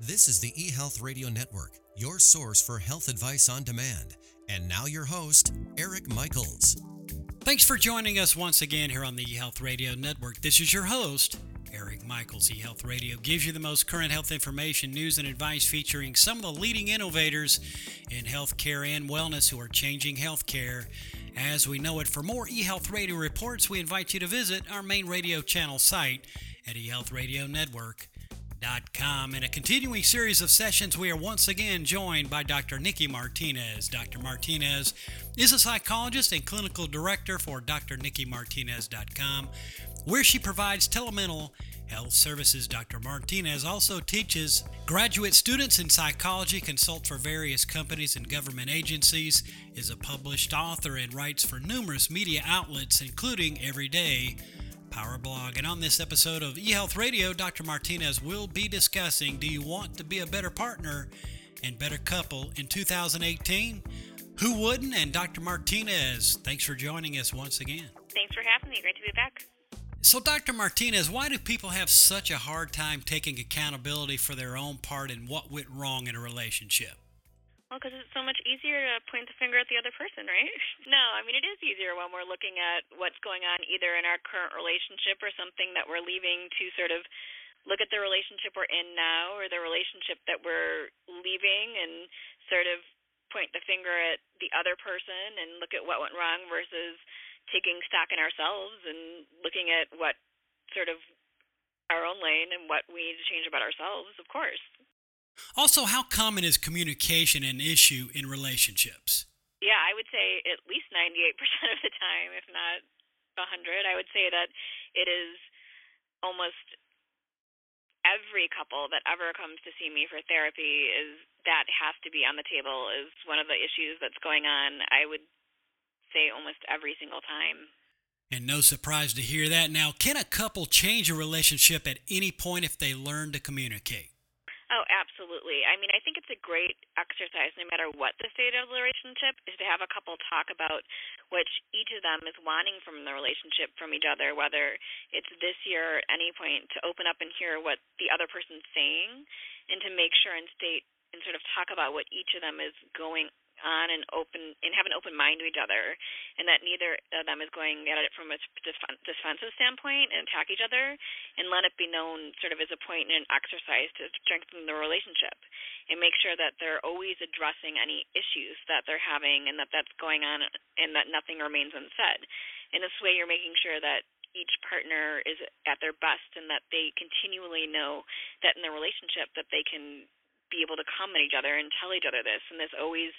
This is the eHealth Radio Network, your source for health advice on demand. And now your host, Eric Michaels. Thanks for joining us once again here on the eHealth Radio Network. This is your host, Eric Michaels. eHealth Radio gives you the most current health information, news, and advice featuring some of the leading innovators in healthcare and wellness who are changing healthcare as we know it. For more eHealth Radio reports, we invite you to visit our main radio channel site at eHealthRadioNetwork.com. In a continuing series of sessions, we are once again joined by Dr. Nikki Martinez. Dr. Martinez is a psychologist and clinical director for drnikkimartinez.com, where she provides telemental health services. Dr. Martinez also teaches graduate students in psychology, consults for various companies and government agencies, is a published author, and writes for numerous media outlets, including Everyday Power Blog. And on this episode of eHealth Radio, Dr. Martinez will be discussing Do you want to be a better partner and better couple in 2018? Who wouldn't? And Dr. Martinez, thanks for joining us once again. Thanks for having me. Great to be back. So, Dr. Martinez, why do people have such a hard time taking accountability for their own part in what went wrong in a relationship? Well, because it's so much easier to point the finger at the other person, right? no, I mean, it is easier when we're looking at what's going on either in our current relationship or something that we're leaving to sort of look at the relationship we're in now or the relationship that we're leaving and sort of point the finger at the other person and look at what went wrong versus taking stock in ourselves and looking at what sort of our own lane and what we need to change about ourselves, of course. Also, how common is communication an issue in relationships? Yeah, I would say at least 98% of the time, if not 100. I would say that it is almost every couple that ever comes to see me for therapy is that has to be on the table is one of the issues that's going on. I would say almost every single time. And no surprise to hear that. Now, can a couple change a relationship at any point if they learn to communicate? Absolutely. I mean, I think it's a great exercise, no matter what the state of the relationship, is to have a couple talk about what each of them is wanting from the relationship from each other, whether it's this year or any point, to open up and hear what the other person's saying, and to make sure and state and sort of talk about what each of them is going on and open and have an open mind to each other, and that neither of them is going at it from a defensive standpoint and attack each other, and let it be known sort of as a point in an exercise to strengthen the relationship, and make sure that they're always addressing any issues that they're having, and that that's going on, and that nothing remains unsaid. In this way, you're making sure that each partner is at their best and that they continually know that in the relationship that they can be able to come at each other and tell each other this and this always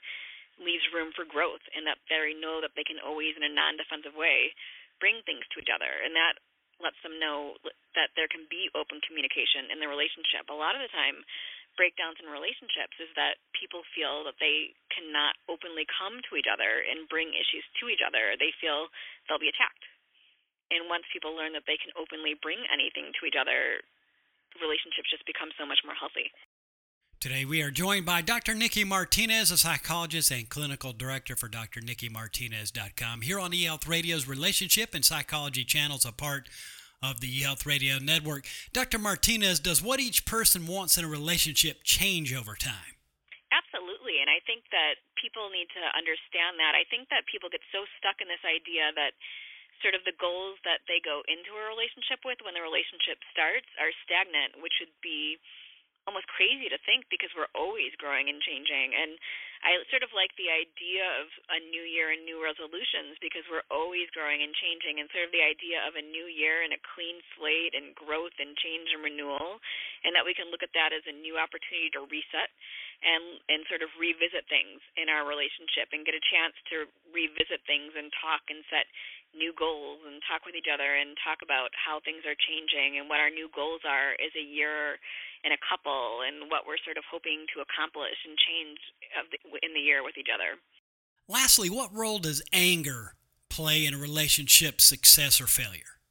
leaves room for growth and that they know that they can always in a non-defensive way bring things to each other. And that lets them know that there can be open communication in the relationship. A lot of the time breakdowns in relationships is that people feel that they cannot openly come to each other and bring issues to each other. They feel they'll be attacked. And once people learn that they can openly bring anything to each other relationships just become so much more healthy Today we are joined by Dr. Nikki Martinez, a psychologist and clinical director for drnikkimartinez.com. Here on eHealth Radio's Relationship and Psychology channels, a part of the eHealth Radio Network. Dr. Martinez, does what each person wants in a relationship change over time? Absolutely, and I think that people need to understand that. I think that people get so stuck in this idea that sort of the goals that they go into a relationship with when the relationship starts are stagnant, which would be almost crazy to think because we're always growing and changing. And i sort of like the idea of a new year and new resolutions because we're always growing and changing and sort of the idea of a new year and a clean slate and growth and change and renewal and that we can look at that as a new opportunity to reset and and sort of revisit things in our relationship and get a chance to revisit things and talk and set new goals and talk with each other and talk about how things are changing and what our new goals are as a year in a couple and what we're sort of hoping to accomplish and change in the year with each other. Lastly, what role does anger play in a relationship success or failure?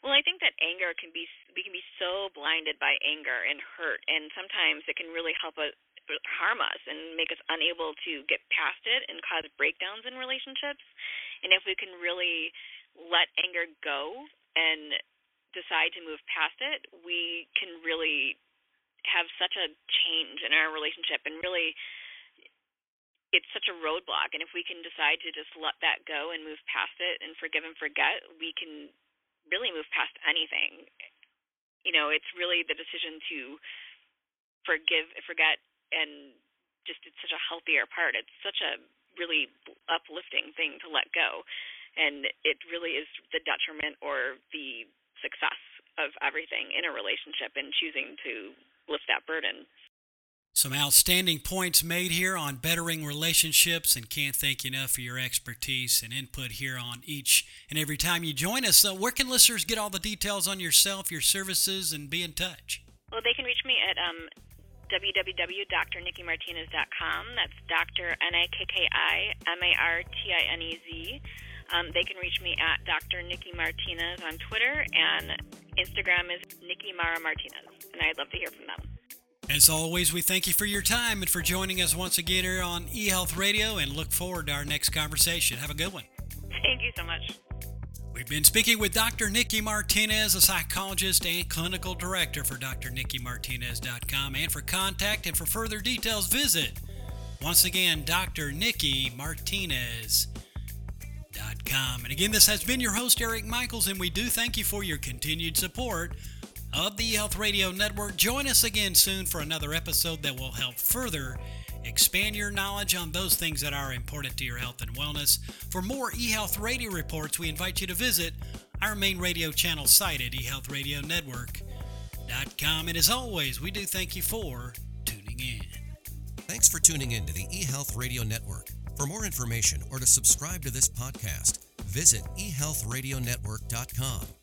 Well, I think that anger can be we can be so blinded by anger and hurt, and sometimes it can really help us harm us and make us unable to get past it and cause breakdowns in relationships. And if we can really let anger go and decide to move past it, we can really have such a change in our relationship and really it's such a roadblock. And if we can decide to just let that go and move past it and forgive and forget we can really move past anything. You know it's really the decision to forgive forget and just it's such a healthier part. It's such a really uplifting thing to let go. And it really is the detriment or the success of everything in a relationship and choosing to lift that burden some outstanding points made here on bettering relationships, and can't thank you enough for your expertise and input here on each and every time you join us. So, where can listeners get all the details on yourself, your services, and be in touch? Well, they can reach me at um, www.drnikkimartinez.com. That's Dr. N I K K I M A R T I N E Z. Um, they can reach me at Dr. Nikki Martinez on Twitter, and Instagram is Nikki Mara Martinez, and I'd love to hear from them. As always, we thank you for your time and for joining us once again here on eHealth Radio and look forward to our next conversation. Have a good one. Thank you so much. We've been speaking with Dr. Nikki Martinez, a psychologist and clinical director for drnikkimartinez.com. And for contact and for further details, visit once again Dr. And again, this has been your host, Eric Michaels, and we do thank you for your continued support of the eHealth Radio Network. Join us again soon for another episode that will help further expand your knowledge on those things that are important to your health and wellness. For more eHealth Radio reports, we invite you to visit our main radio channel site at eHealthRadioNetwork.com. And as always, we do thank you for tuning in. Thanks for tuning in to the eHealth Radio Network. For more information or to subscribe to this podcast, visit eHealthRadioNetwork.com.